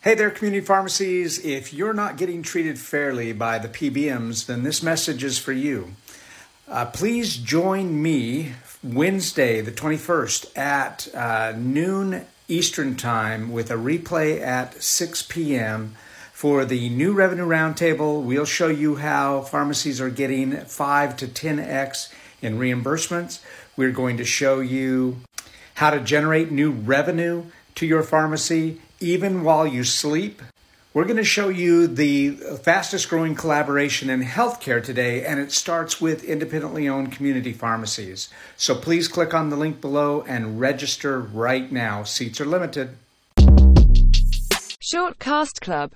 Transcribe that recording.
Hey there, community pharmacies. If you're not getting treated fairly by the PBMs, then this message is for you. Uh, please join me Wednesday, the 21st, at uh, noon Eastern Time with a replay at 6 p.m. for the new revenue roundtable. We'll show you how pharmacies are getting 5 to 10x in reimbursements. We're going to show you how to generate new revenue to your pharmacy even while you sleep. We're going to show you the fastest growing collaboration in healthcare today, and it starts with independently owned community pharmacies. So please click on the link below and register right now. Seats are limited. Shortcast Club